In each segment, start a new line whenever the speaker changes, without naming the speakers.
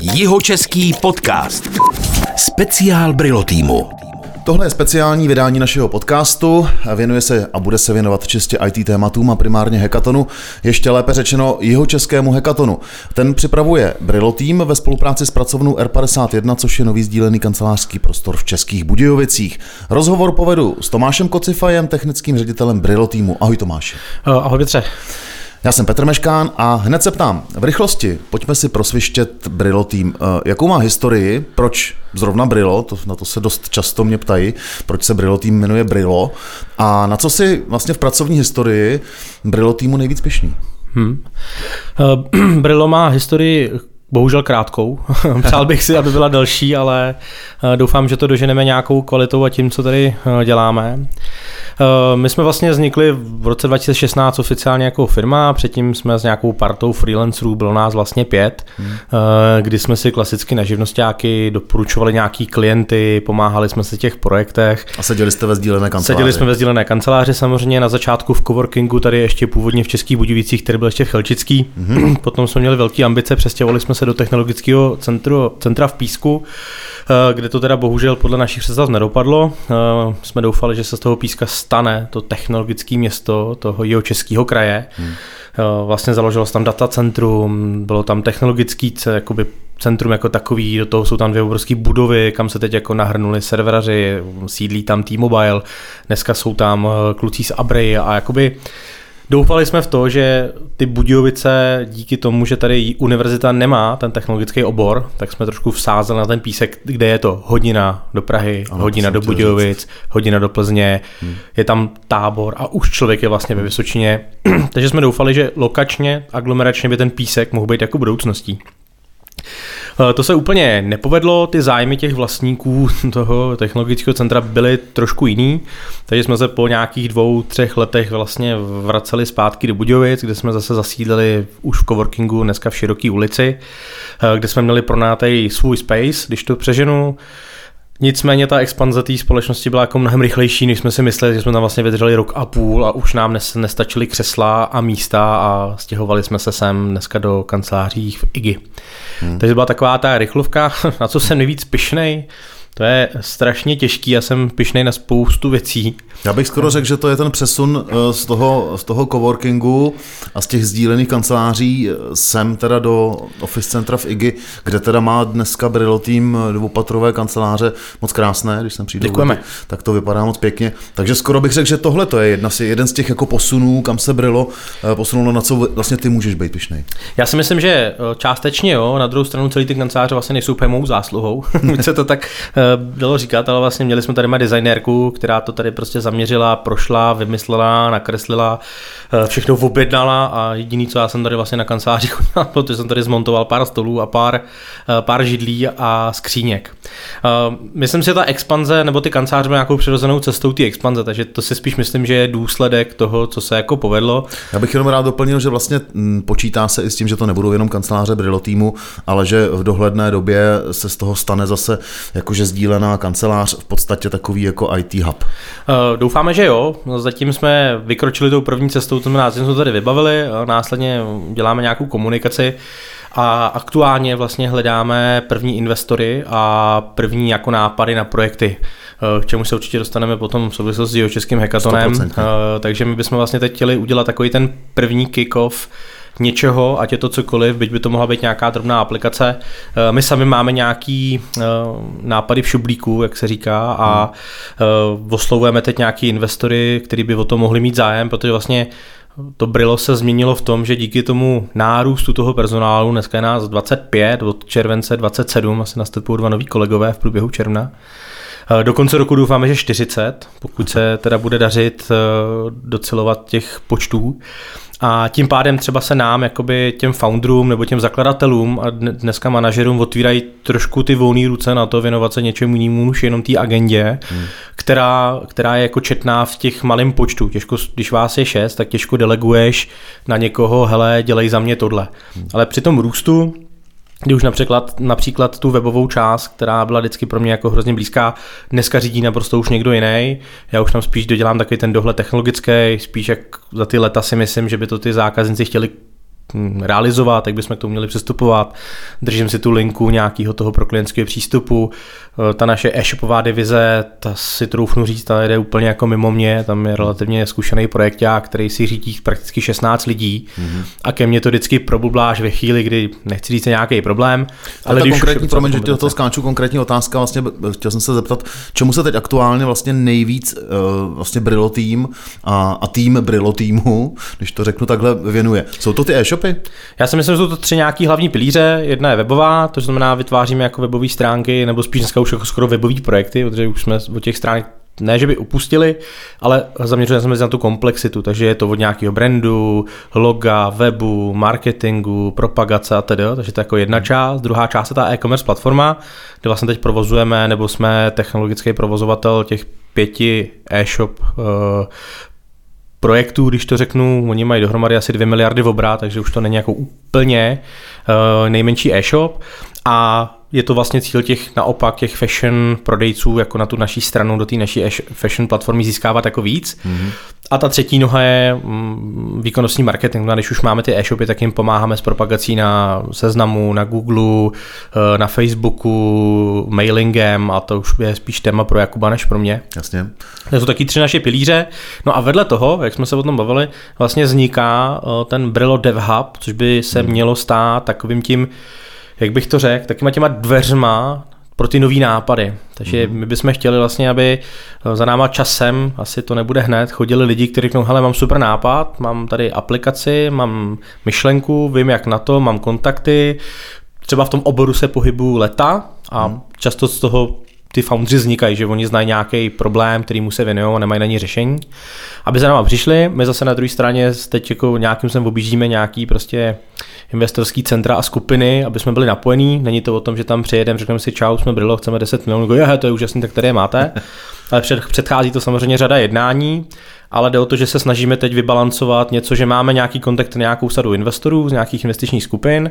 Jihočeský podcast. Speciál Brilo týmu.
Tohle je speciální vydání našeho podcastu. Věnuje se a bude se věnovat čistě IT tématům a primárně hekatonu, ještě lépe řečeno jeho českému hekatonu. Ten připravuje Brilo tým ve spolupráci s pracovnou R51, což je nový sdílený kancelářský prostor v Českých Budějovicích. Rozhovor povedu s Tomášem Kocifajem, technickým ředitelem Brilo týmu. Ahoj Tomáši.
Ahoj Petře.
Já jsem Petr Meškán a hned se ptám, v rychlosti, pojďme si prosvištět Brilo tým. Eh, jakou má historii, proč zrovna Brilo, to, na to se dost často mě ptají, proč se Brilo tým jmenuje Brilo a na co si vlastně v pracovní historii Brilo týmu nejvíc pišný? Hmm.
Brilo má historii bohužel krátkou. Přál bych si, aby byla delší, ale eh, doufám, že to doženeme nějakou kvalitou a tím, co tady děláme. Eh, my jsme vlastně vznikli v roce 2016 oficiálně jako firma, předtím jsme s nějakou partou freelancerů, bylo nás vlastně pět, hmm. Eh, kdy jsme si klasicky na živnostáky doporučovali nějaký klienty, pomáhali jsme se těch projektech.
A seděli jste ve sdílené kanceláři?
Seděli jsme ve sdílené kanceláři samozřejmě, na začátku v coworkingu, tady ještě původně v Českých Budivicích, který byl ještě v Chelčický. Hmm. Potom jsme měli velké ambice, přestěhovali jsme se do technologického centru, centra v Písku, eh, kde to teda bohužel podle našich představ nedopadlo. Jsme doufali, že se z toho Píska stane to technologické město toho jeho českého kraje. Hmm. Vlastně založilo se tam datacentrum, bylo tam technologický jakoby centrum jako takový, do toho jsou tam dvě obrovské budovy, kam se teď jako nahrnuli serveraři, sídlí tam T-Mobile, dneska jsou tam eh, kluci z Abry a jakoby Doufali jsme v to, že ty Budějovice díky tomu, že tady univerzita nemá ten technologický obor, tak jsme trošku vsázeli na ten písek, kde je to hodina do Prahy, ano, hodina do Budějovic, hodina do Plzně, hmm. je tam tábor a už člověk je vlastně ve Vysočině. Takže jsme doufali, že lokačně, aglomeračně by ten písek mohl být jako budoucností. Eh, to se úplně nepovedlo, ty zájmy těch vlastníků toho technologického centra byly trošku jiný, takže jsme se po nějakých dvou, třech letech vlastně vraceli zpátky do Budějovic, kde jsme zase zasídlili už v coworkingu, dneska v Široký ulici, eh, kde jsme měli pronátej svůj space, když to přeženu, Nicméně ta expanze té společnosti byla jako mnohem rychlejší, než jsme si mysleli, že jsme tam vlastně vydrželi rok a půl a už nám nestačily křesla a místa a stěhovali jsme se sem dneska do kanceláří v IGI. Hmm. Takže byla taková ta rychlovka, na co jsem nejvíc pyšnej, to je strašně těžký, já jsem pišnej na spoustu věcí.
Já bych skoro řekl, že to je ten přesun eh, z toho, z toho coworkingu a z těch sdílených kanceláří eh, sem teda do office centra v IGI, kde teda má dneska Brillo tým eh, dvoupatrové kanceláře moc krásné, když jsem přijdu,
Děkujeme.
tak to vypadá moc pěkně. Takže skoro bych řekl, že tohle to je jedna, jeden z těch jako posunů, kam se Brillo posunulo, na co vlastně ty můžeš být pišnej.
Já si myslím, že částečně jo, na druhou stranu celý ty kanceláře vlastně nejsou úplně mou zásluhou. se to tak dalo říkat, ale vlastně měli jsme tady má designérku, která to tady prostě zaměřila, prošla, vymyslela, nakreslila, eh, všechno objednala a jediný, co já jsem tady vlastně na kanceláři chodil, protože jsem tady zmontoval pár stolů a pár, eh, pár židlí a skříněk. Eh, myslím si, že ta expanze, nebo ty kanceláře nějakou přirozenou cestou ty expanze, takže to si spíš myslím, že je důsledek toho, co se jako povedlo.
Já bych jenom rád doplnil, že vlastně mm, počítá se i s tím, že to nebudou jenom kanceláře Brilo týmu, ale že v dohledné době se z toho stane zase jakože sdílená kancelář, v podstatě takový jako IT hub.
Doufáme, že jo. Zatím jsme vykročili tou první cestou, to znamená, jsme to tady vybavili, následně děláme nějakou komunikaci a aktuálně vlastně hledáme první investory a první jako nápady na projekty k čemu se určitě dostaneme potom v souvislosti s českým hackathonem. 100%. Takže my bychom vlastně teď chtěli udělat takový ten první kick-off něčeho, ať je to cokoliv, byť by to mohla být nějaká drobná aplikace. Eh, my sami máme nějaký eh, nápady v šublíku, jak se říká, a hmm. oslovujeme teď nějaký investory, kteří by o to mohli mít zájem, protože vlastně to Brilo se změnilo v tom, že díky tomu nárůstu toho personálu, dneska je nás 25, od července 27, asi nastupují dva noví kolegové v průběhu června, do konce roku doufáme, že 40, pokud se teda bude dařit docelovat těch počtů. A tím pádem třeba se nám, jakoby těm founderům nebo těm zakladatelům a dneska manažerům otvírají trošku ty volné ruce na to věnovat se něčemu jinému, už jenom té agendě, hmm. která, která je jako četná v těch malém počtu. Těžko, když vás je šest, tak těžko deleguješ na někoho, hele, dělej za mě tohle. Hmm. Ale při tom růstu kdy už například, například tu webovou část, která byla vždycky pro mě jako hrozně blízká, dneska řídí naprosto už někdo jiný. Já už tam spíš dodělám takový ten dohled technologický, spíš jak za ty leta si myslím, že by to ty zákazníci chtěli realizovat, jak bychom k tomu měli přistupovat. Držím si tu linku nějakého toho pro klientského přístupu. Eh, ta naše e-shopová divize, ta si troufnu říct, ta jde úplně jako mimo mě, tam je relativně zkušený projekták, který si řídí prakticky 16 lidí mm-hmm. a ke mně to vždycky probubláš ve chvíli, kdy nechci říct nějaký problém.
Ale, ale konkrétní, promiň, že toho skáču, konkrétní otázka, vlastně chtěl jsem se zeptat, čemu se teď aktuálně vlastně nejvíc uh, vlastně Brilo tým a, a tým Brilo týmu, když to řeknu takhle, věnuje. Jsou to ty e-shopy?
Já si myslím, že jsou to tři nějaký hlavní pilíře. Jedna je webová, to znamená vytváříme jako webové stránky, nebo spíš dneska už jako skoro webové projekty, protože už jsme od těch stránek ne, že by upustili, ale zaměřujeme se na tu komplexitu, takže je to od nějakého brandu, loga, webu, marketingu, propagace a tedy, takže to je jako jedna část. Druhá část je ta e-commerce platforma, kde vlastně teď provozujeme, nebo jsme technologický provozovatel těch pěti e-shop uh, projektů, když to řeknu, oni mají dohromady asi 2 miliardy v takže už to není jako úplně uh, nejmenší e-shop a je to vlastně cíl těch naopak těch fashion prodejců jako na tu naší stranu do té naší fashion platformy získávat jako víc. Mm-hmm. A ta třetí noha je mm, výkonnostní marketing. No když už máme ty e-shopy, tak jim pomáháme s propagací na seznamu, na Google, eh, na Facebooku, mailingem a to už je spíš téma pro Jakuba než pro mě.
Jasně.
To jsou taky tři naše pilíře. No a vedle toho, jak jsme se o tom bavili, vlastně vzniká eh, ten Brillo Dev Hub, což by se hmm. mělo stát takovým tím jak bych to řekl, takýma těma dveřma pro ty nový nápady. Takže mm. my bychom chtěli vlastně, aby eh, za náma časem, asi to nebude hned, chodili lidi, kteří řeknou, hele, mám super nápad, mám tady aplikaci, mám myšlenku, vím jak na to, mám kontakty, třeba v tom oboru se pohybuju leta a mm. často z toho ty foundři vznikají, že oni znají nějaký problém, který mu se věnují a nemají na ní řešení. Aby za náma přišli, my zase na druhé straně teď jako nějakým sem objíždíme nějaký prostě investorský centra a skupiny, aby jsme byli napojení. Není to o tom, že tam přijedeme, řekneme si čau, jsme Brilo, chceme 10 milionů, je, to je úžasný, tak tady je máte. Ale před, předchází to samozřejmě řada jednání, ale jde o to, že se snažíme teď vybalancovat něco, že máme nějaký kontakt nějakou sadu investorů z nějakých investičních skupin.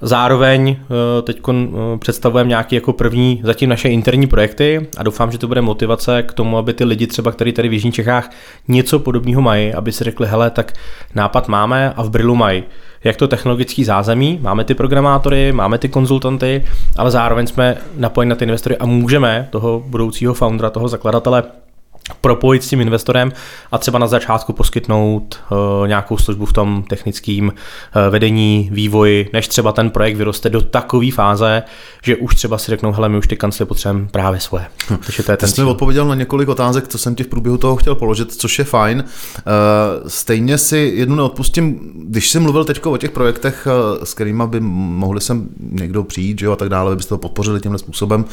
Zároveň eh, teď eh, představujeme nějaké jako první zatím naše interní projekty a doufám, že to bude motivace k tomu, aby ty lidi třeba, kteří tady v Jižních Čechách něco podobného mají, aby si řekli, hele, tak nápad máme a v Brilu mají jak to technologický zázemí, máme ty programátory, máme ty konzultanty, ale zároveň jsme napojeni na ty investory a můžeme toho budoucího foundera, toho zakladatele propojit s tím investorem a třeba na začátku poskytnout uh, nějakou službu v tom technickém uh, vedení, vývoji, než třeba ten projekt vyroste do takové fáze, že už třeba si řeknou, hele, my už ty kancly potřebujeme právě svoje.
Hm. Takže to je ten Ty jsi mi odpověděl na několik otázek, co jsem ti v průběhu toho chtěl položit, což je fajn. Uh, stejně si jednu neodpustím, když jsi mluvil teď o těch projektech, s kterými by mohli sem někdo přijít, že jo, a tak dále, byste to podpořili tímhle způsobem.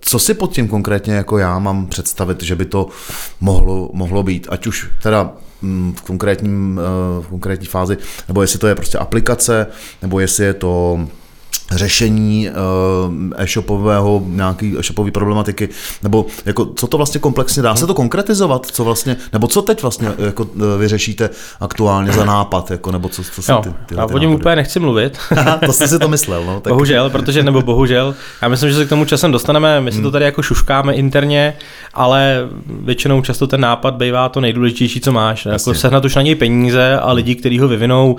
Co si pod tím konkrétně jako já mám představit, že by to mohlo, mohlo být, ať už teda mm, v, konkrétním, eh, v konkrétní fázi, nebo jestli to je prostě aplikace, nebo jestli je to řešení uh, e-shopového, nějaký e-shopové problematiky, nebo jako, co to vlastně komplexně dá se to konkretizovat, co vlastně, nebo co teď vlastně jako eh, vyřešíte aktuálně za nápad, jako, nebo co, co
jsou ty, ty, Já o něm úplně nechci mluvit.
to jsi si to myslel, no.
Tak. Bohužel, protože, nebo bohužel, já myslím, že se k tomu časem dostaneme, my si to hmm. tady jako šuškáme interně, ale většinou často ten nápad bývá to nejdůležitější, co máš. Jako sehnat už na něj peníze a lidi, kteří ho vyvinou,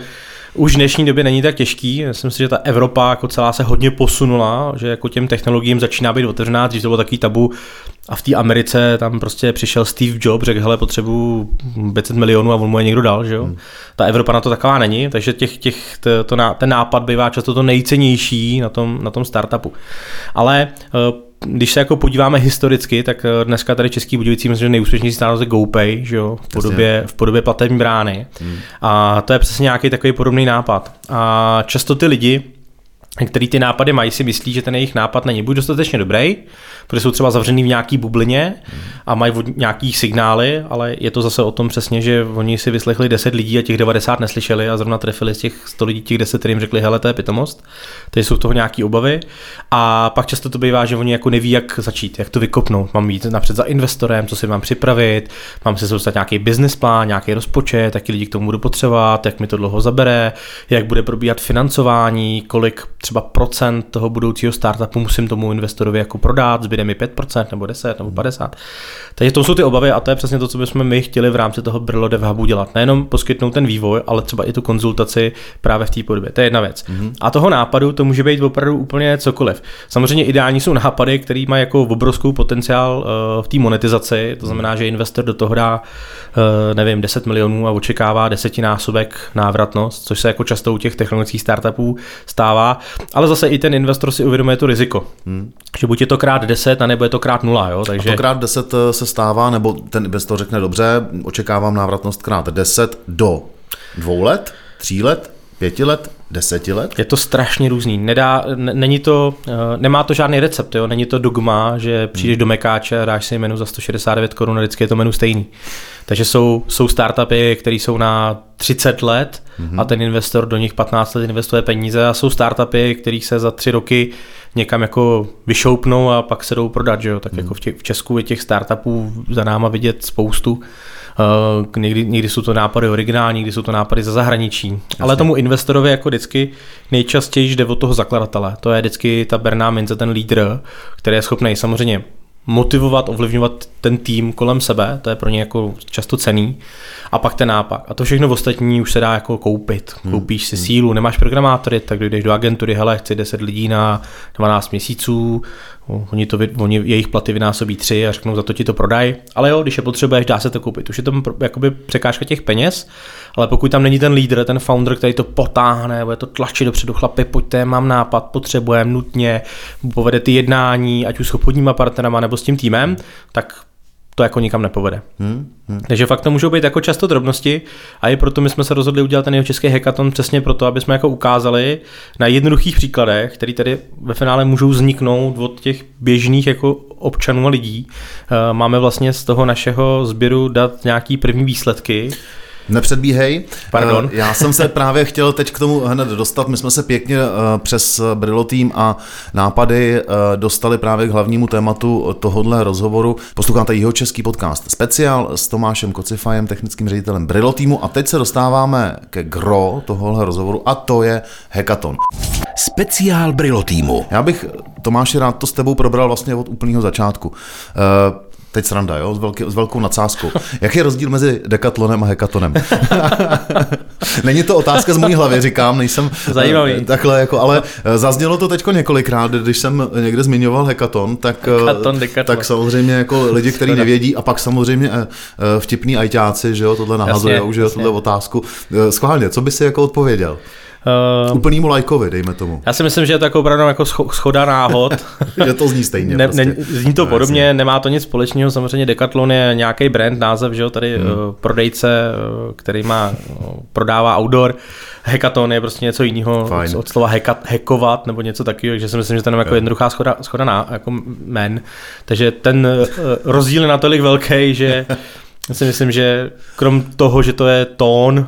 už v dnešní době není tak těžký. Myslím si, že ta Evropa jako celá se hodně posunula, že jako těm technologiím začíná být otevřená, dřív to bylo takový tabu a v té Americe tam prostě přišel Steve Jobs, řekl, hele, potřebuju 500 milionů a on mu je někdo dal, že jo. Hmm. Ta Evropa na to taková není, takže těch, těch, to, to, ten nápad bývá často to nejcennější na tom, na tom startupu. Ale uh, když se jako podíváme historicky, tak eh, dneska tady Český Budějovicí myslím, že nejúspěšnější stát je GoPay, že jo, v podobě, v podobě platební brány. Hmm. A to je přesně nějaký takový podobný nápad. A často ty lidi, který ty nápady mají, si myslí, že ten jejich nápad není buď dostatečně dobrý, protože jsou třeba zavřený v nějaký bublině a mají nějaký signály, ale je to zase o tom přesně, že oni si vyslechli 10 lidí a těch 90 neslyšeli a zrovna trefili z těch 100 lidí těch 10, kterým řekli, hele, to je pitomost. Teď jsou toho nějaký obavy. A pak často to bývá, že oni jako neví, jak začít, jak to vykopnout. Mám jít napřed za investorem, co si mám připravit, mám si dostat nějaký business plán, nějaký rozpočet, jaký lidi k tomu budu potřebovat, jak mi to dlouho zabere, jak bude probíhat financování, kolik třeba procent toho budoucího startupu musím tomu investorovi jako prodat, zbyde mi 5% nebo 10 nebo 50. Takže to jsou ty obavy a to je přesně to, co bychom my chtěli v rámci toho Brillo Dev Hubu dělat. Nejenom poskytnout ten vývoj, ale třeba i tu konzultaci právě v té podobě. To je jedna věc. Mm-hmm. A toho nápadu to může být opravdu úplně cokoliv. Samozřejmě ideální jsou nápady, který mají jako obrovskou potenciál uh, v té monetizaci, to znamená, že investor do toho dá, uh, nevím, 10 milionů a očekává desetinásobek návratnost, což se jako často u těch technologických startupů stává, ale zase i ten investor si uvědomuje to riziko. Hmm. Že buď je to krát 10, nebo je to krát 0. Jo?
Takže... A to krát 10 eh, se stává, nebo ten investor řekne dobře, očekávám návratnost krát 10 do dvou let, tří let, pěti let, deseti let?
Je to strašně různý. Nedá, není to, eh, nemá to žádný recept, jo? není to dogma, že přijdeš hmm. do Mekáče a dáš si menu za 169 korun a vždycky je to menu stejný. Takže jsou, jsou startupy, které jsou na 30 let hmm. a ten investor do nich 15 let investuje peníze a jsou startupy, kterých se za tři roky někam jako vyšoupnou a pak se jdou prodat. Že jo? Tak hmm. jako v, tě, v Česku je těch startupů za náma vidět spoustu. Uh, někdy, někdy jsou to nápady originální, někdy jsou to nápady za zahraničí. Jasně. Ale tomu investorovi jako vždycky nejčastěji jde od toho zakladatele. To je vždycky ta berná mince, ten lídr, který je schopný samozřejmě motivovat, ovlivňovat ten tým kolem sebe, to je pro ně jako často cený, a pak ten nápad. A to všechno v ostatní už se dá jako koupit. Hmm. Koupíš si hmm. sílu, nemáš programátory, tak jdeš do agentury, hele, chci 10 lidí na 12 měsíců, oni, to, oni jejich platy vynásobí tři a řeknou, za to ti to prodaj. Ale jo, když je potřebuješ, dá se to koupit. Už je to jakoby překážka těch peněz, ale pokud tam není ten lídr, ten founder, který to potáhne, bude to tlačit dopředu, chlapi, pojďte, mám nápad, potřebujeme nutně, povede ty jednání, ať už s obchodníma partnerama nebo s tím týmem, tak to jako nikam nepovede. Hmm, hmm. Takže fakt to můžou být jako často drobnosti a i proto my jsme se rozhodli udělat ten jeho český hackathon přesně proto, aby jsme jako ukázali na jednoduchých příkladech, které tady ve finále můžou vzniknout od těch běžných jako občanů a lidí. Eh, máme vlastně z toho našeho sběru dát nějaký první výsledky.
Nepředbíhej.
Pardon.
Eh, já jsem se právě chtěl teď k tomu hned dostat. My jsme se pěkně eh, přes Brillo tým a nápady eh, dostali právě k hlavnímu tématu tohohle rozhovoru. Posloucháte jeho český podcast speciál s Tomášem Kocifajem, technickým ředitelem Brillo týmu a teď se dostáváme ke gro tohohle rozhovoru a to je hackathon.
Speciál Brillo týmu.
Já bych, Tomáši, rád to s tebou probral vlastně od úplného začátku. Teď sranda, jo, s, velký, s velkou nadsázkou. Jak je rozdíl mezi dekatlonem a hekatonem? Není to otázka z mojí hlavy, říkám, nejsem
Zajímavý.
Eh, takhle, jako, ale eh, zaznělo to teď několikrát, když jsem někde zmiňoval hekaton, tak,
eh, hekaton,
tak samozřejmě jako lidi, kteří nevědí, a pak samozřejmě vtipní ajťáci, že jo, tohle nahazujou, že jo, tohle otázku. Schválně, co by si jako odpověděl? Uh, Úplnýmu lajkovi, dejme tomu.
Já si myslím, že je to jako opravdu jako schoda náhod.
že to zní stejně.
Ne, prostě. ne, zní to no, podobně, jasně. nemá to nic společného. Samozřejmě Decathlon je nějaký brand, název, že jo, tady hmm. uh, prodejce, uh, který má, uh, prodává outdoor. Hackathon je prostě něco jiného Fine. od slova hackat, hackovat nebo něco takového, takže si myslím, že to je jako jednoduchá schoda, schoda na, jako men. Takže ten uh, rozdíl je natolik velký, že si myslím, že krom toho, že to je tón,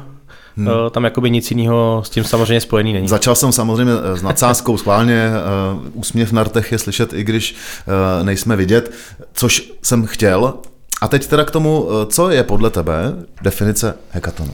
Hmm. Eh, tam jakoby nic jiného s tím samozřejmě spojený není.
Začal jsem samozřejmě eh, s nadsázkou schválně, uh, úsměv na rtech je slyšet, i když nejsme vidět, což jsem chtěl. A teď teda k tomu, co je podle tebe definice hekatonu?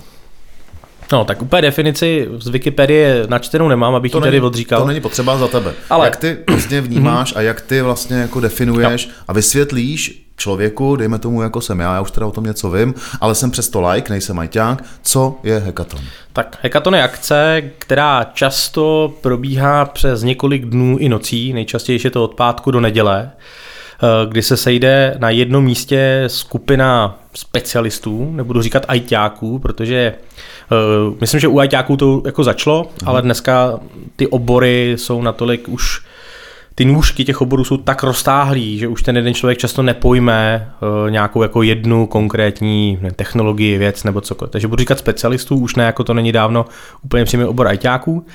No, tak úplně definici z Wikipedie načtenou nemám, abych to ji tady odříkal.
To není potřeba za tebe. Ale... Jak ty vlastně vnímáš a jak ty vlastně jako definuješ no. a vysvětlíš člověku, dejme tomu jako jsem já, já už teda o tom něco vím, ale jsem přesto like, nejsem ajťák, co je hekaton?
Tak hekaton je akce, která často probíhá přes několik dnů i nocí, nejčastěji je to od pátku do neděle, eh, kdy se sejde na jednom místě skupina specialistů, nebudu říkat ajťáků, protože uh, myslím, že u ajťáků to jako začalo, mhm. ale dneska ty obory jsou natolik už ty nůžky těch oborů jsou tak roztáhlý, že už ten jeden člověk často nepojme uh, nějakou jako jednu konkrétní technologii, věc nebo cokoliv. Takže budu říkat specialistů, už ne jako to není dávno úplně přímý obor ajťáků.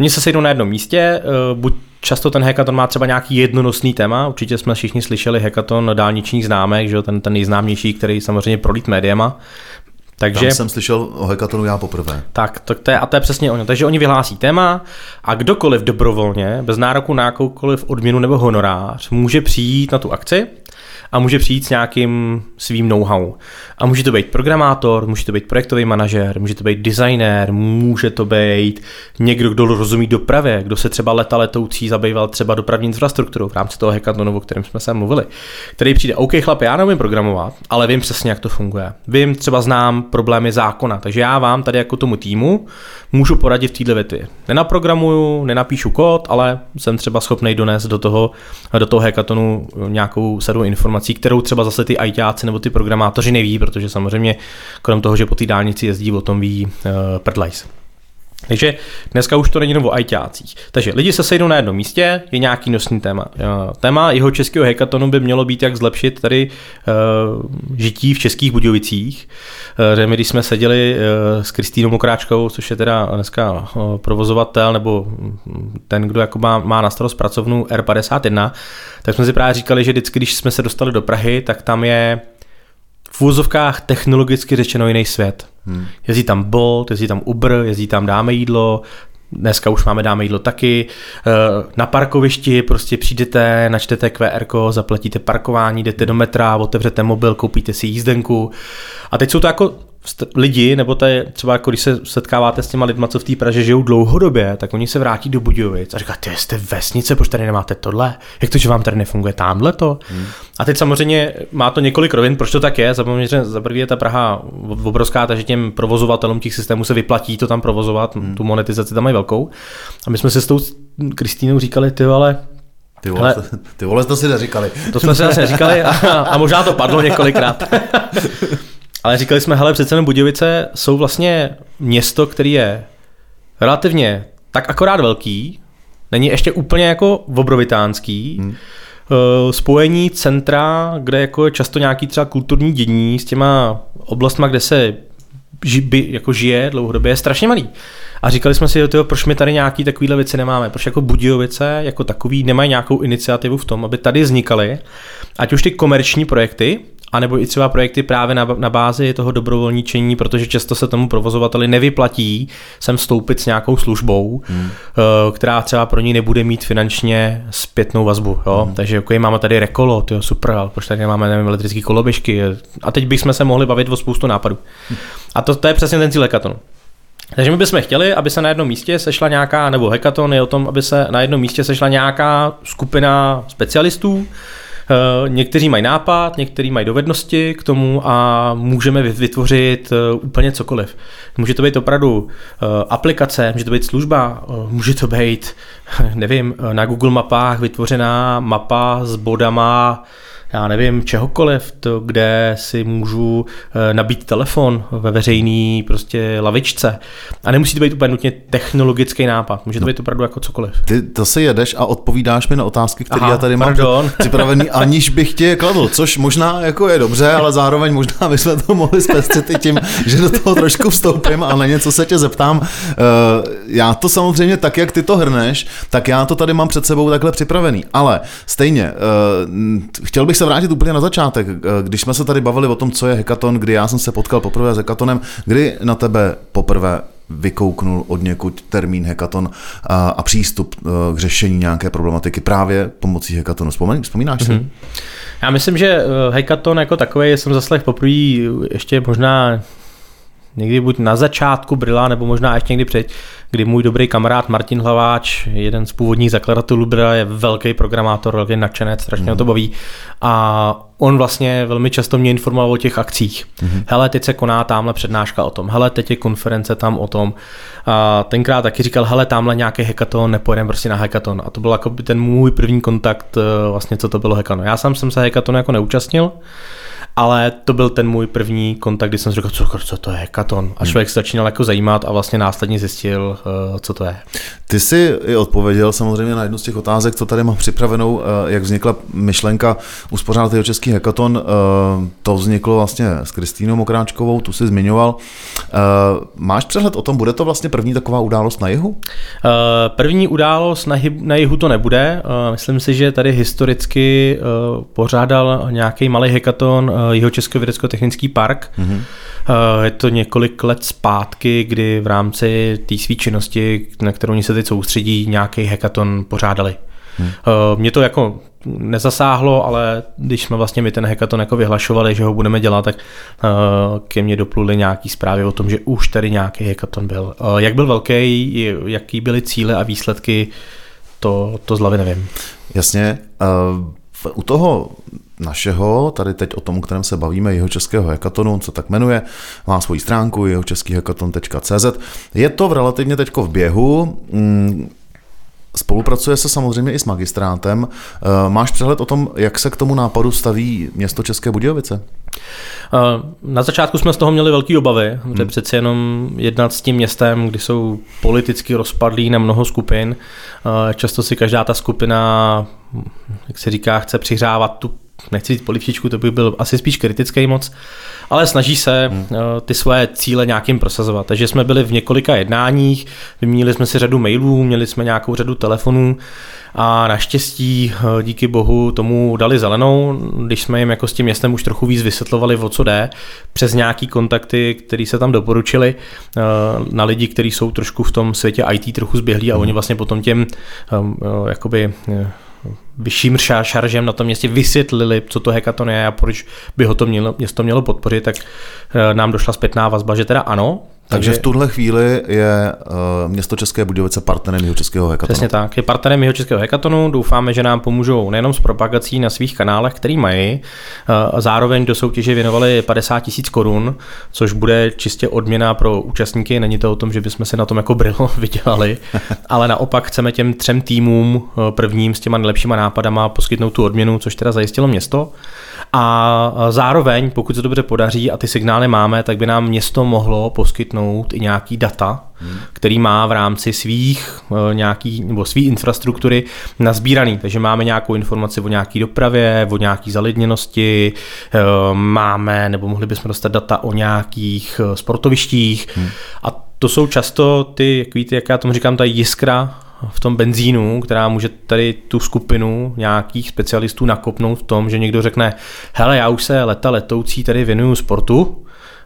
Oni se sejdou na jednom místě, uh, buď často ten hackathon má třeba nějaký jednonosný téma, určitě jsme všichni slyšeli hackathon dálničních známek, že ten, ten nejznámější, který samozřejmě prolít médiama,
takže, Tam jsem slyšel o hackathonu já poprvé.
Tak, to, to je, a to je přesně ono. Takže oni vyhlásí téma a kdokoliv dobrovolně, bez nároku na jakoukoliv odměnu nebo honorář, může přijít na tu akci a může přijít s nějakým svým know-how. A může to být programátor, může to být projektový manažer, může to být designer, může to být někdo, kdo rozumí dopravě, kdo se třeba leta letoucí zabýval třeba dopravní infrastrukturou v rámci toho hackathonu, o kterém jsme se mluvili, který přijde, OK, chlapi, já nevím programovat, ale vím přesně, jak to funguje. Vím, třeba znám problémy zákona, takže já vám tady jako tomu týmu můžu poradit v této větvi. Nenaprogramuju, nenapíšu kód, ale jsem třeba schopný donést do toho, do toho hackathonu nějakou sadu informací, kterou třeba zase ty ITáci nebo ty programátoři neví, protože samozřejmě krom toho, že po té dálnici jezdí, o tom ví uh, prdlajs. Takže dneska už to není jenom o ITácích. Takže lidi se sejdou na jednom místě, je nějaký nosný téma. Eh, téma jeho českého hackathonu by mělo být, jak zlepšit tady uh, žití v českých Budějovicích. Uh, my, když jsme seděli s Kristýnou Mokráčkou, což je teda dneska provozovatel, nebo ten, kdo jako má, má na starost pracovnu R51, tak jsme si právě říkali, že vždycky, když jsme se dostali do Prahy, tak tam je v úzovkách technologicky řečeno jiný svět. Hmm. Jezdí tam Bolt, jezdí tam Uber, jezdí tam dáme jídlo, Dneska už máme dáme jídlo taky. Eh, na parkovišti prostě přijdete, načtete QR, zaplatíte parkování, jdete do metra, otevřete mobil, koupíte si jízdenku. A teď jsou to jako lidi, nebo to je třeba jako když se setkáváte s těma lidma, co v té Praže žijou dlouhodobě, tak oni se vrátí do Budějovic a říkají, ty jste vesnice, proč tady nemáte tohle? Jak to, že vám tady nefunguje tamhle to? Hmm. A teď samozřejmě má to několik rovin, proč to tak je. Že za prvý je ta Praha obrovská, takže těm provozovatelům těch systémů se vyplatí to tam provozovat, hmm. tu monetizaci tam mají velkou. A my jsme se s tou Kristýnou říkali, ty ale
ty vole, Ale, ty vole to si neříkali.
To jsme si asi neříkali a, a možná to padlo několikrát. Ale říkali jsme, hele, přece jenom Budějovice jsou vlastně město, který je relativně tak akorát velký, není ještě úplně jako obrovitánský, hmm. Eh, spojení centra, kde jako je často nějaký třeba kulturní dění s těma oblastma, kde se ži, jako žije dlouhodobě, je strašně malý. A říkali jsme si, tyjo, proč my tady nějaký takovýhle věci nemáme, proč jako Budějovice jako takový nemají nějakou iniciativu v tom, aby tady vznikaly, ať už ty komerční projekty, anebo i třeba projekty právě na, na bázi toho dobrovolničení, protože často se tomu provozovateli nevyplatí sem vstoupit s nějakou službou, hmm. Eh, která třeba pro ní nebude mít finančně zpětnou vazbu. Jo? Hmm. Takže jako máme tady rekolo, tyjo, super, ale proč tady nemáme nevím, elektrické koloběžky. A teď bychom se mohli bavit o spoustu nápadů. Hmm. A to, to je přesně ten cíl hekatonu. Takže my bychom chtěli, aby se na jednom místě sešla nějaká, nebo hekaton je o tom, aby se na jednom místě sešla nějaká skupina specialistů, někteří mají nápad, někteří mají dovednosti k tomu a můžeme vytvořit eh, úplně cokoliv. Může to být opravdu eh, aplikace, může to být služba, může to být, nevím, na Google mapách vytvořená mapa s bodama, já nevím, čehokoliv, to, kde si můžu eh, nabít telefon ve veřejný prostě lavičce. A nemusí to být úplně nutně technologický nápad, může to no. být opravdu jako cokoliv.
Ty to si jedeš a odpovídáš mi na otázky, které já tady mám připravený, aniž bych tě je kladl, což možná jako je dobře, ale zároveň možná bychom to mohli zpestřit i tím, že do toho trošku vstoupím a na něco se tě zeptám. Eh, já to samozřejmě tak, jak ty to hrneš, tak já to tady mám před sebou takhle připravený, ale stejně, eh, chtěl bych se vrátit úplně na začátek. Když jsme se tady bavili o tom, co je hekaton, kdy já jsem se potkal poprvé s hekatonem, kdy na tebe poprvé vykouknul od někud termín hekaton a, a přístup e, k řešení nějaké problematiky právě pomocí hekatonu. Vzpomínáš, vzpomínáš si? Mm-hmm.
Já myslím, že hekaton jako takový jsem zaslech poprvé ještě možná někdy buď na začátku Brila, nebo možná ještě někdy před, kdy můj dobrý kamarád Martin Hlaváč, jeden z původních zakladatelů Brila, je velký programátor, velký nadšenec, strašně mm. to baví. A on vlastně velmi často mě informoval o těch akcích. Mm. Hele, teď se koná tamhle přednáška o tom, hele, teď je konference tam o tom. A tenkrát taky říkal, hele, tamhle nějaký hackathon, nepojedeme prostě na hackathon. A to byl jako ten můj první kontakt, eh, vlastně co to bylo hackathon. Já sám jsem se hackathonu jako neúčastnil, ale to byl ten můj první kontakt, kdy jsem řekl, co, co to je hekaton. A hmm. člověk se začínal jako zajímat a vlastně následně zjistil, co to je.
Ty jsi i odpověděl samozřejmě na jednu z těch otázek, co tady mám připravenou, uh, jak vznikla myšlenka uspořádat jeho český hekaton. Uh, to vzniklo vlastně s Kristýnou Mokráčkovou, tu jsi zmiňoval. Máš přehled o tom, bude to vlastně první taková událost na jihu?
První událost na, na jihu to nebude. Myslím si, že tady historicky pořádal nějaký malý hekaton jeho Český vědecko-technický park. Mm-hmm. Je to několik let zpátky, kdy v rámci té své činnosti, na kterou oni se teď soustředí, nějaký hackathon pořádali. Hmm. Mě to jako nezasáhlo, ale když jsme vlastně my ten hackathon jako vyhlašovali, že ho budeme dělat, tak ke mně dopluly nějaký zprávy o tom, že už tady nějaký hackathon byl. Jak byl velký, jaký byly cíle a výsledky, to, to z hlavy nevím.
Jasně. U toho našeho, tady teď o tom, o kterém se bavíme, jeho českého hackathonu, on se tak jmenuje, má svoji stránku jeho český hackathon.cz. Je to v relativně teďko v běhu, mm, Spolupracuje se samozřejmě i s magistrátem. Eh, máš přehled o tom, jak se k tomu nápadu staví město České Budějovice?
Eh, na začátku jsme z toho měli velké obavy, hmm. to je přece jenom jednat s tím městem, kdy jsou politicky rozpadlí na mnoho skupin. Eh, často si každá ta skupina, jak se říká, chce přihrávat tu nechci říct polivčičku, to by byl asi spíš kritický moc, ale snaží se hmm. Eh, ty svoje cíle nějakým prosazovat. Takže jsme byli v několika jednáních, vyměnili jsme si řadu mailů, měli jsme nějakou řadu telefonů a naštěstí eh, díky bohu tomu dali zelenou, když jsme jim jako s tím městem už trochu víc vysvětlovali, o co jde, přes nějaký kontakty, které se tam doporučili eh, na lidi, kteří jsou trošku v tom světě IT trochu zběhlí a oni vlastně potom těm jakoby vyšším šaržem na tom městě vysvětlili, co to hackathon je a proč by ho to mělo, město mělo podpořit, tak eh, nám došla zpětná vazba, že teda ano,
takže v tuhle chvíli je uh, město České Budějovice partnerem jeho českého hekatonu.
Přesně tak, je partnerem jeho českého hekatonu. Doufáme, že nám pomůžou nejenom s propagací na svých kanálech, který mají. Uh, zároveň do soutěže věnovali 50 tisíc korun, což bude čistě odměna pro účastníky. Není to o tom, že bychom se na tom jako brilo vydělali, ale naopak chceme těm třem týmům prvním s těma nejlepšíma nápadama poskytnout tu odměnu, což teda zajistilo město. A zároveň, pokud se dobře podaří a ty signály máme, tak by nám město mohlo poskytnout i nějaký data, hmm. který má v rámci svých eh, nějaký, nebo svý infrastruktury nazbíraný. Takže máme nějakou informaci o nějaké dopravě, o nějaké zalidněnosti, eh, máme, nebo mohli bychom dostat data o nějakých eh, sportovištích. Hmm. A to jsou často ty, jak víte, jak já tomu říkám, ta jiskra v tom benzínu, která může tady tu skupinu nějakých specialistů nakopnout v tom, že někdo řekne, hele, já už se leta letoucí tady věnuju sportu,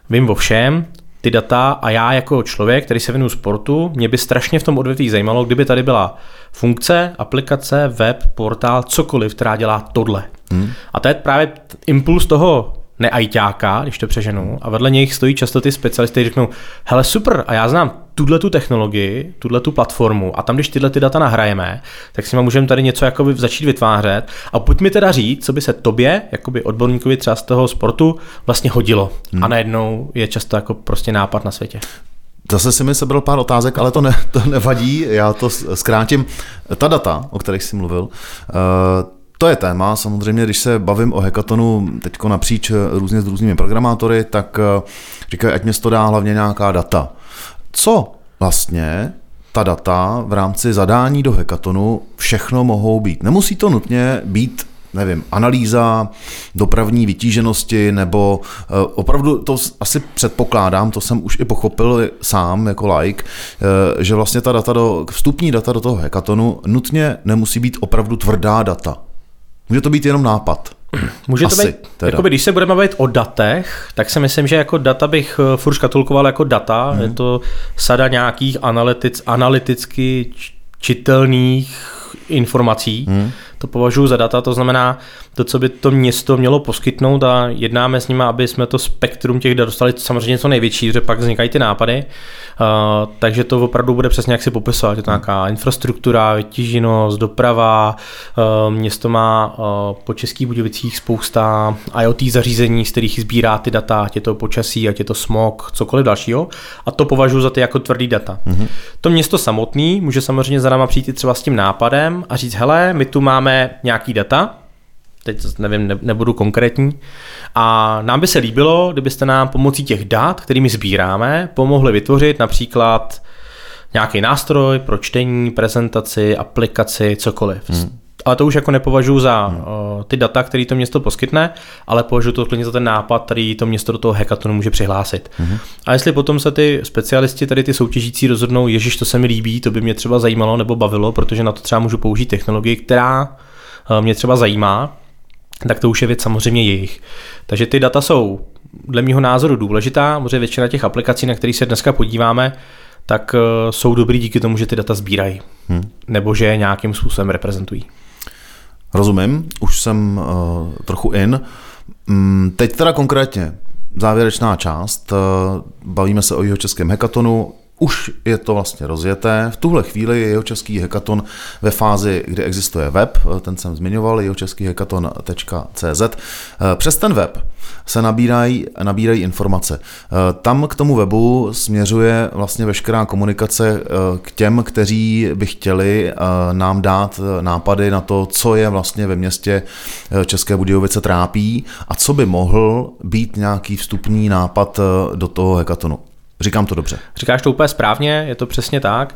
vím o všem, ty data a já jako člověk, který se věnuju sportu, mě by strašně v tom odvětví zajímalo, kdyby tady byla funkce, aplikace, web, portál, cokoliv, která dělá tohle. Hmm. A to je právě impuls toho neajťáka, když to přeženu, a vedle něj stojí často ty specialisty, kteří řeknou, hele super, a já znám tuhle tu technologii, tuhle tu platformu a tam, když tyhle ty data nahrajeme, tak si můžeme tady něco jakoby začít vytvářet a pojď mi teda říct, co by se tobě, jakoby odborníkovi třeba z toho sportu, vlastně hodilo. Hmm. A najednou je často jako prostě nápad na světě.
Zase si mi sebral pár otázek, ale to, ne, to nevadí, já to zkrátím. Ta data, o kterých jsi mluvil, uh, to je téma, samozřejmě, když se bavím o hekatonu teď napříč různě s různými programátory, tak uh, říkají, ať město dá hlavně nějaká data. Co vlastně ta data v rámci zadání do hekatonu všechno mohou být? Nemusí to nutně být nevím, analýza dopravní vytíženosti, nebo uh, opravdu to asi předpokládám, to jsem už i pochopil sám jako like, že vlastně ta data do, vstupní data do toho hekatonu nutně nemusí být opravdu tvrdá data. Může to být jenom nápad.
Může to Asi, být, teda. jakoby, když se budeme bavit o datech, tak si myslím, že jako data bych eh, furt škatulkoval jako data. Hmm. Je to sada nějakých analytic, analyticky čitelných informací. Hmm. To považuji za data, to znamená to, co by to město mělo poskytnout a jednáme s nimi, aby jsme to spektrum těch dat dostali samozřejmě co největší, že pak vznikají ty nápady. Uh, takže to opravdu bude přesně jak si popisovat. Je to nějaká infrastruktura, vytíženost, doprava. Uh, město má uh, po Českých Budějovicích spousta IoT zařízení, z kterých sbírá ty data, ať je to počasí, ať je to smog, cokoliv dalšího. A to považuji za ty jako tvrdý data. Mm-hmm. To město samotný může samozřejmě za náma přijít i třeba s tím nápadem a říct, hele, my tu máme nějaký data, teď nevím, ne, nebudu konkrétní. A nám by se líbilo, kdybyste nám pomocí těch dat, kterými sbíráme, pomohli vytvořit například nějaký nástroj pro čtení, prezentaci, aplikaci, cokoliv. Hmm. Ale to už jako nepovažuji za hmm. ty data, které to město poskytne, ale považuji to klidně za ten nápad, který to město do toho hackathonu může přihlásit. Hmm. A jestli potom se ty specialisti, tady ty soutěžící rozhodnou, ježiš, to se mi líbí, to by mě třeba zajímalo nebo bavilo, protože na to třeba můžu použít technologii, která mě třeba zajímá, tak to už je věc samozřejmě jejich. Takže ty data jsou dle mého názoru důležitá, protože většina těch aplikací, na které se dneska podíváme, tak eh, jsou dobrý díky tomu, že ty data sbírají. Hmm. Nebo že je nějakým způsobem reprezentují.
Rozumím, už jsem uh, trochu in. Mm, teď teda konkrétně, závěrečná část. Uh, bavíme se o jeho českém hekatonu. Už je to vlastně rozjeté. V tuhle chvíli je jeho český hekaton ve fázi, kdy existuje web, ten jsem zmiňoval, jeho český hekaton.cz. Přes ten web se nabírají, nabírají informace. Tam k tomu webu směřuje vlastně veškerá komunikace k těm, kteří by chtěli nám dát nápady na to, co je vlastně ve městě České Budějovice trápí a co by mohl být nějaký vstupní nápad do toho hekatonu. Říkám to dobře.
Říkáš to úplně správně, je to přesně tak.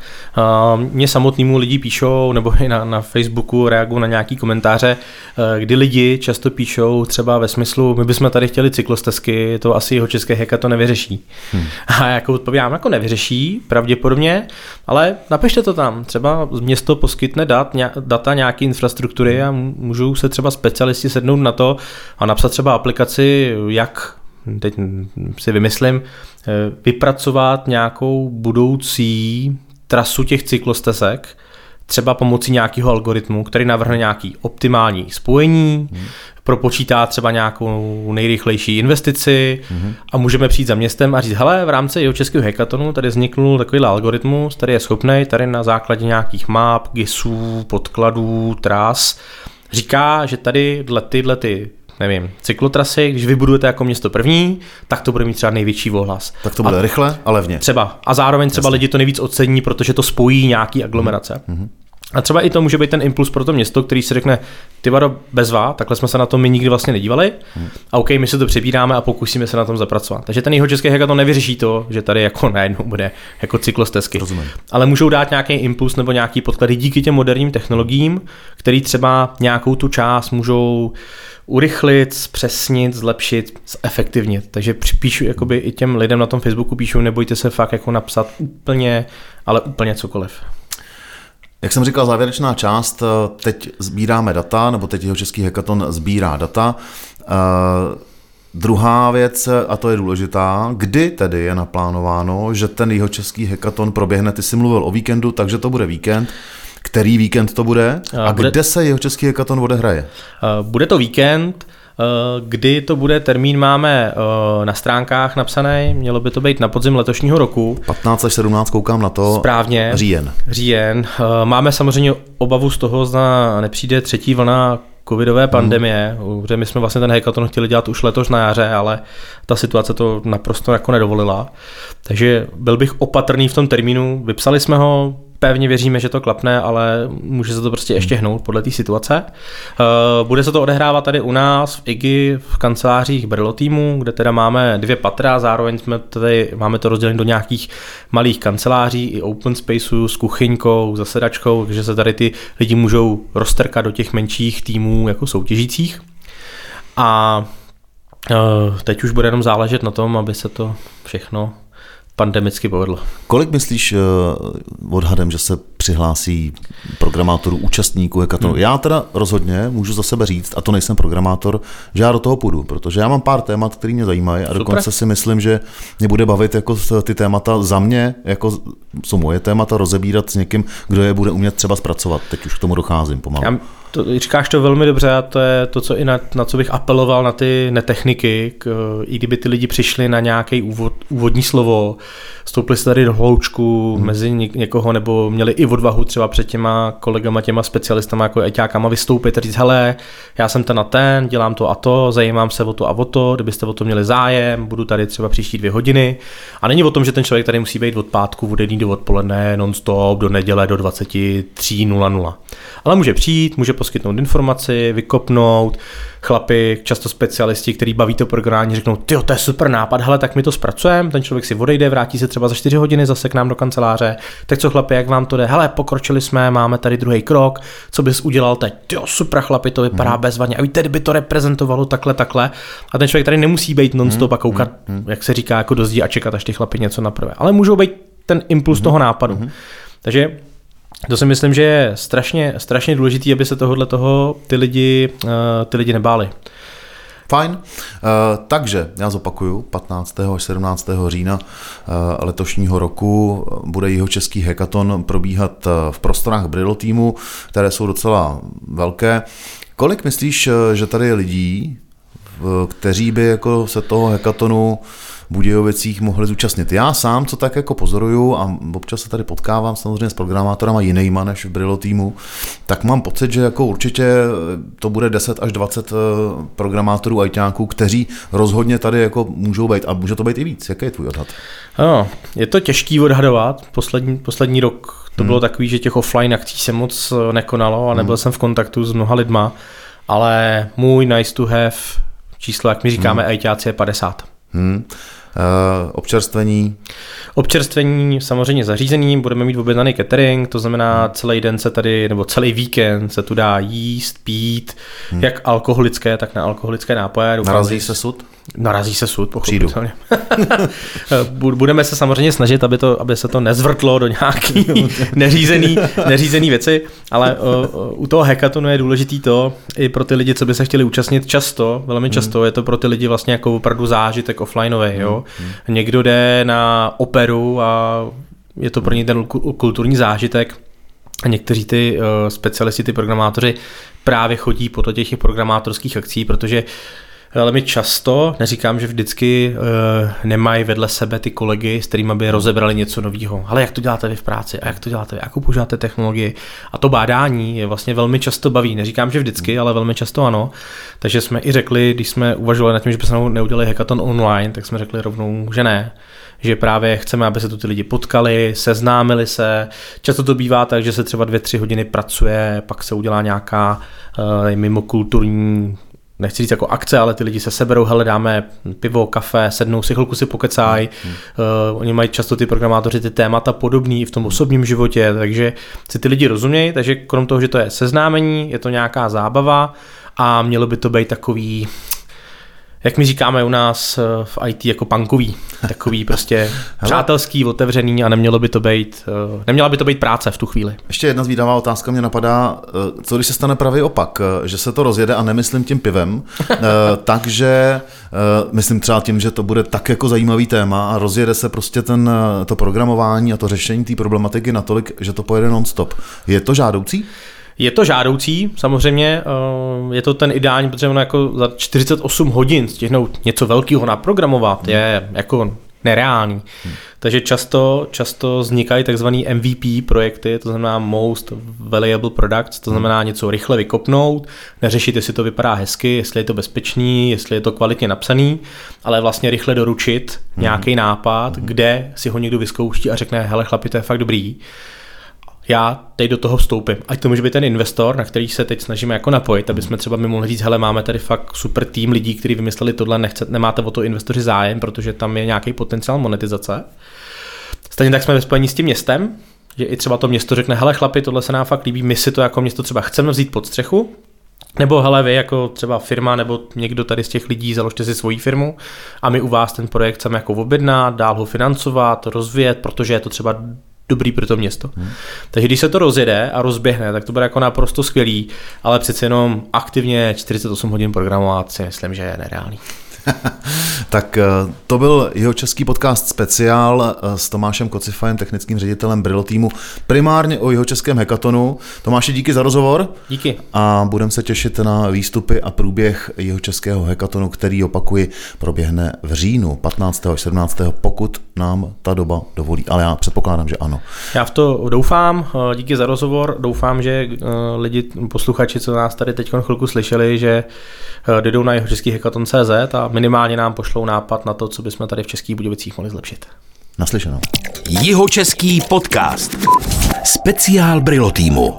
Mně samotnému lidi píšou, nebo i na, na Facebooku reagují na nějaký komentáře, eh, kdy lidi často píšou třeba ve smyslu, my bychom tady chtěli cyklostezky, to asi jeho české heka to nevyřeší. Hmm. A jako odpovídám, jako nevyřeší, pravděpodobně, ale napište to tam. Třeba město poskytne dat, data nějaké infrastruktury a můžou se třeba specialisti sednout na to a napsat třeba aplikaci, jak teď si vymyslím, eh, vypracovat nějakou budoucí trasu těch cyklostezek, třeba pomocí nějakého algoritmu, který navrhne nějaký optimální spojení, hmm. propočítá třeba nějakou nejrychlejší investici hmm. a můžeme přijít za městem a říct, hele, v rámci jeho českého hackathonu tady vzniknul takový algoritmus, který je schopný tady na základě nějakých map, GISů, podkladů, tras, říká, že tady dle tyhle ty nevím, cyklotrasy, když vybudujete jako město první, tak to bude mít třeba největší ohlas.
Tak to bude a rychle a levně.
Třeba. A zároveň třeba Jasně. lidi to nejvíc ocení, protože to spojí nějaký aglomerace. Mm-hmm. A třeba i to může být ten impuls pro to město, který si řekne, ty vado, bezva, takhle jsme se na to my nikdy vlastně nedívali. Hmm. A OK, my se to přebíráme a pokusíme se na tom zapracovat. Takže ten jeho český hackathon nevyřeší to, že tady jako najednou bude jako cyklostezky.
Rozumím.
Ale můžou dát nějaký impuls nebo nějaký podklady díky těm moderním technologiím, který třeba nějakou tu část můžou urychlit, zpřesnit, zlepšit, zefektivnit. Takže píšu jakoby i těm lidem na tom Facebooku píšu, nebojte se fakt jako napsat úplně, ale úplně cokoliv.
Jak jsem říkal, závěrečná část, teď sbíráme data, nebo teď jeho český hackathon sbírá data. Uh, druhá věc, a to je důležitá, kdy tedy je naplánováno, že ten jeho český hackathon proběhne, ty jsi mluvil o víkendu, takže to bude víkend. Který víkend to bude? A bude... kde se jeho český hekaton odehraje?
Bude to víkend, Kdy to bude, termín máme na stránkách napsaný, mělo by to být na podzim letošního roku.
15 až 17 koukám na to.
Správně.
Říjen.
Říjen. Máme samozřejmě obavu z toho, zda nepřijde třetí vlna covidové hmm. pandemie, mm. protože my jsme vlastně ten hackathon chtěli dělat už letos na jaře, ale ta situace to naprosto jako nedovolila. Takže byl bych opatrný v tom termínu, vypsali jsme ho, pevně věříme, že to klapne, ale může se to prostě ještě hnout podle té situace. Eh, bude se to odehrávat tady u nás v IGI v kancelářích Brilo týmu, kde teda máme dvě patra, zároveň jsme tady, máme to rozdělené do nějakých malých kanceláří i open spaceu s kuchyňkou, zasedačkou, takže se tady ty lidi můžou roztrkat do těch menších týmů jako soutěžících. A eh, teď už bude jenom záležet na tom, aby se to všechno pandemicky povedlo.
Kolik myslíš uh, odhadem, že se přihlásí programátorů, účastníků hekatonu? Hmm. Já teda rozhodně můžu za sebe říct, a to nejsem programátor, že já do toho půjdu, protože já mám pár témat, které mě zajímají a Super. dokonce si myslím, že mě bude bavit jako ty témata za mě, jako jsou moje témata, rozebírat s někým, kdo je bude umět třeba zpracovat. Teď už k tomu docházím pomalu. Já
to, říkáš to velmi dobře a to je to, co i na, na co bych apeloval na ty netechniky, k, i kdyby ty lidi přišli na nějaký úvod, úvodní slovo, stoupili se tady do hloučku hmm. mezi někoho nebo měli i odvahu třeba před těma kolegama, těma specialistama jako eťákama vystoupit a říct, hele, já jsem ten na ten, dělám to a to, zajímám se o to a o to, kdybyste o to měli zájem, budu tady třeba příští dvě hodiny. A není o tom, že ten člověk tady musí být od pátku, od jedný do odpoledne, non-stop, do neděle do 23.00. Ale může přijít, může poskytnout informaci, vykopnout, chlapi, často specialisti, který baví to programování, řeknou, ty to je super nápad, hele, tak my to zpracujeme, ten člověk si odejde, vrátí se třeba za 4 hodiny zase k nám do kanceláře, tak co chlapi, jak vám to jde, hele, pokročili jsme, máme tady druhý krok, co bys udělal teď, ty super chlapi, to vypadá hmm. bezvadně, a víte, kdyby to reprezentovalo takhle, takhle, a ten člověk tady nemusí být non-stop a hmm, koukat, hmm. jak se říká, jako do a čekat, až ty chlapi něco naprve, ale můžou být ten impuls hmm. toho nápadu. Hmm. Takže to si myslím, že je strašně, strašně důležitý, aby se tohohle toho ty lidi, uh, ty lidi nebáli.
Fajn. Uh, takže já zopakuju, 15. až 17. října uh, letošního roku bude jeho český hackathon probíhat v prostorách Bridle týmu, které jsou docela velké. Kolik myslíš, že tady je lidí, kteří by jako se toho hekatonu Budějovicích mohli zúčastnit. Já sám, co tak jako pozoruju a občas se tady potkávám samozřejmě s programátorama jinýma než v Brillo týmu, tak mám pocit, že jako určitě to bude 10 až 20 eh, programátorů ajťáků, kteří rozhodně tady jako můžou být a může to být i víc. Jaký je tvůj odhad?
No, je to těžký odhadovat. Poslední, poslední rok to hmm. bylo takový, že těch offline akcí se moc eh, nekonalo a nebyl hmm. jsem v kontaktu s mnoha lidma, ale můj nice to have číslo, jak my říkáme, hmm. ajťáci je 50. Hmm.
Uh, občerstvení?
Občerstvení samozřejmě zařízení, budeme mít objednaný catering, to znamená celý den se tady, nebo celý víkend se tu dá jíst, pít, hmm. jak alkoholické, tak nealkoholické nápoje.
Narazí se sud?
Narazí se sud, pochopitelně. Budeme se samozřejmě snažit, aby, to, aby se to nezvrtlo do nějaký neřízený, neřízený věci, ale u toho hackathonu je důležitý to, i pro ty lidi, co by se chtěli účastnit často, velmi hmm. často, hmm. je to pro ty lidi vlastně jako opravdu zážitek offlineový. Jo? Hmm. Někdo jde na operu a je to pro ně ten kulturní zážitek, a někteří ty uh, specialisti, ty programátoři právě chodí po těch programátorských akcí, protože velmi často, neříkám, že vždycky uh, nemají vedle sebe ty kolegy, s kterými by rozebrali něco nového. Ale jak to děláte vy v práci a jak to děláte vy, jakou používáte technologii. A to bádání je vlastně velmi často baví. Neříkám, že vždycky, ale velmi často ano. Takže jsme i řekli, když jsme uvažovali nad tím, že bychom neudělali hackathon online, tak jsme řekli rovnou, že ne že právě chceme, aby se tu ty lidi potkali, seznámili se. Často to bývá tak, že se třeba dvě, tři hodiny pracuje, pak se udělá nějaká uh, mimo kulturní nechci říct jako akce, ale ty lidi se seberou, hele, dáme pivo, kafe, sednou si, chvilku si pokecají. Hmm. Uh, oni mají často ty programátoři ty témata podobný i v tom osobním životě, takže si ty lidi rozumějí, takže krom toho, že to je seznámení, je to nějaká zábava a mělo by to být takový jak my říkáme u nás eh, v IT, jako punkový. Takový prostě přátelský, otevřený a nemělo by to být, eh, neměla by to být práce v tu chvíli.
Ještě jedna zvídavá otázka mě napadá, eh, co když se stane pravý opak, že se to rozjede a nemyslím tím pivem, takže myslím třeba tím, že to bude tak jako zajímavý téma a rozjede se prostě ten, to programování a to řešení té problematiky natolik, že to pojede non-stop. Je to žádoucí?
Je to žádoucí, samozřejmě, eh, je to ten ideální, protože ono jako za 48 hodin stihnout něco velkého naprogramovat hmm. je jako nereální. Hmm. Takže často, často vznikají takzvané MVP projekty, to znamená Most Valuable Products, to znamená něco rychle vykopnout, neřešit, jestli to vypadá hezky, jestli je to bezpečný, jestli je to kvalitně napsaný, ale vlastně rychle doručit hmm. nějaký nápad, hmm. kde si ho někdo vyzkouší a řekne, hele chlapi, to je fakt dobrý já teď do toho vstoupím. Ať to může být ten investor, na který se teď snažíme jako napojit, aby jsme třeba mi mohli říct, hele, máme tady fakt super tým lidí, kteří vymysleli tohle, nechce, nemáte o to investoři zájem, protože tam je nějaký potenciál monetizace. Stejně tak jsme ve spojení s tím městem, že i třeba to město řekne, hele chlapi, tohle se nám fakt líbí, my si to jako město třeba chceme vzít pod střechu, nebo hele, vy jako třeba firma nebo někdo tady z těch lidí založte si svoji firmu a my u vás ten projekt chceme jako objednat, dál ho financovat, rozvíjet, protože je to třeba dobrý pro to město. Hmm. Takže když se to rozjede a rozběhne, tak to bude jako naprosto skvělý, ale přece jenom aktivně 48 hodin programovat si myslím, že je nereálný.
tak eh, to byl jeho český podcast speciál eh, s Tomášem Kocifajem, technickým ředitelem Brillo týmu, primárně o jeho českém hekatonu. Tomáši, díky za rozhovor.
Díky.
A budeme se těšit na výstupy a průběh jeho českého hekatonu, který, opakuji, proběhne v říjnu 15. až 17. pokud nám ta doba dovolí. Ale já předpokládám, že ano.
Já v to doufám. Eh, díky za rozhovor. Doufám, že lidi, posluchači, co nás tady teď chvilku slyšeli, že jdou na jeho český hekaton.cz a minimálně nám pošlou nápad na to, co bychom tady v Českých Budějovicích mohli zlepšit.
Naslyšenou.
Jihočeský podcast. Speciál Brilo týmu.